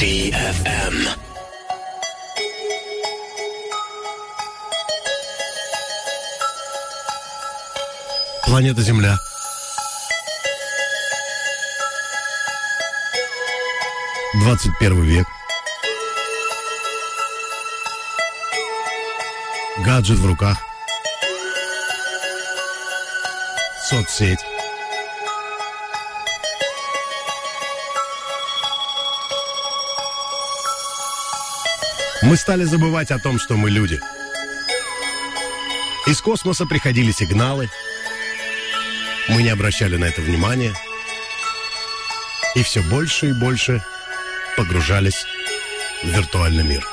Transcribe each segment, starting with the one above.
DFM. Планета Земля. Двадцать первый век. Гаджет в руках. Соцсеть. Мы стали забывать о том, что мы люди. Из космоса приходили сигналы. Мы не обращали на это внимания. И все больше и больше погружались в виртуальный мир.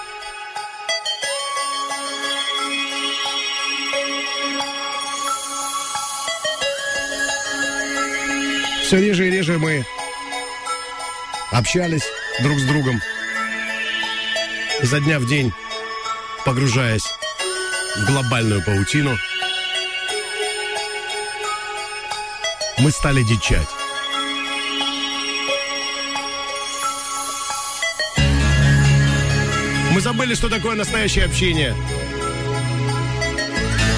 Все реже и реже мы общались друг с другом, изо дня в день погружаясь в глобальную паутину, мы стали дичать. Мы забыли, что такое настоящее общение.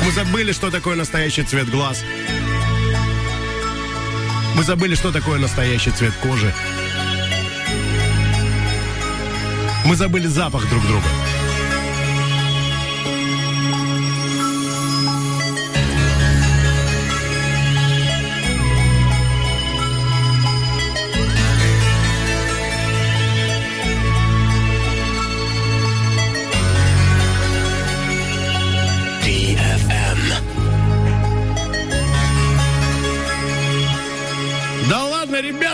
Мы забыли, что такое настоящий цвет глаз. Мы забыли, что такое настоящий цвет кожи. Мы забыли запах друг друга.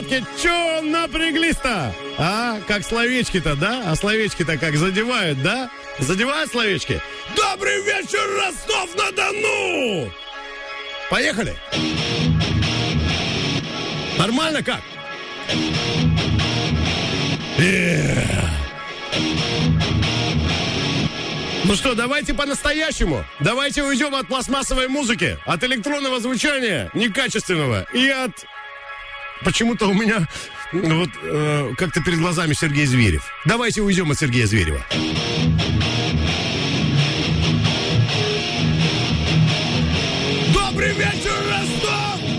Ребятки, чё напряглись-то? А, как словечки-то, да? А словечки-то как задевают, да? Задевают словечки? Добрый вечер, Ростов-на-Дону! Поехали! Нормально как? Э. Ну что, давайте по-настоящему. Давайте уйдем от пластмассовой музыки, от электронного звучания, некачественного, и от почему-то у меня вот э, как-то перед глазами Сергей Зверев. Давайте уйдем от Сергея Зверева. Добрый вечер, Ростов!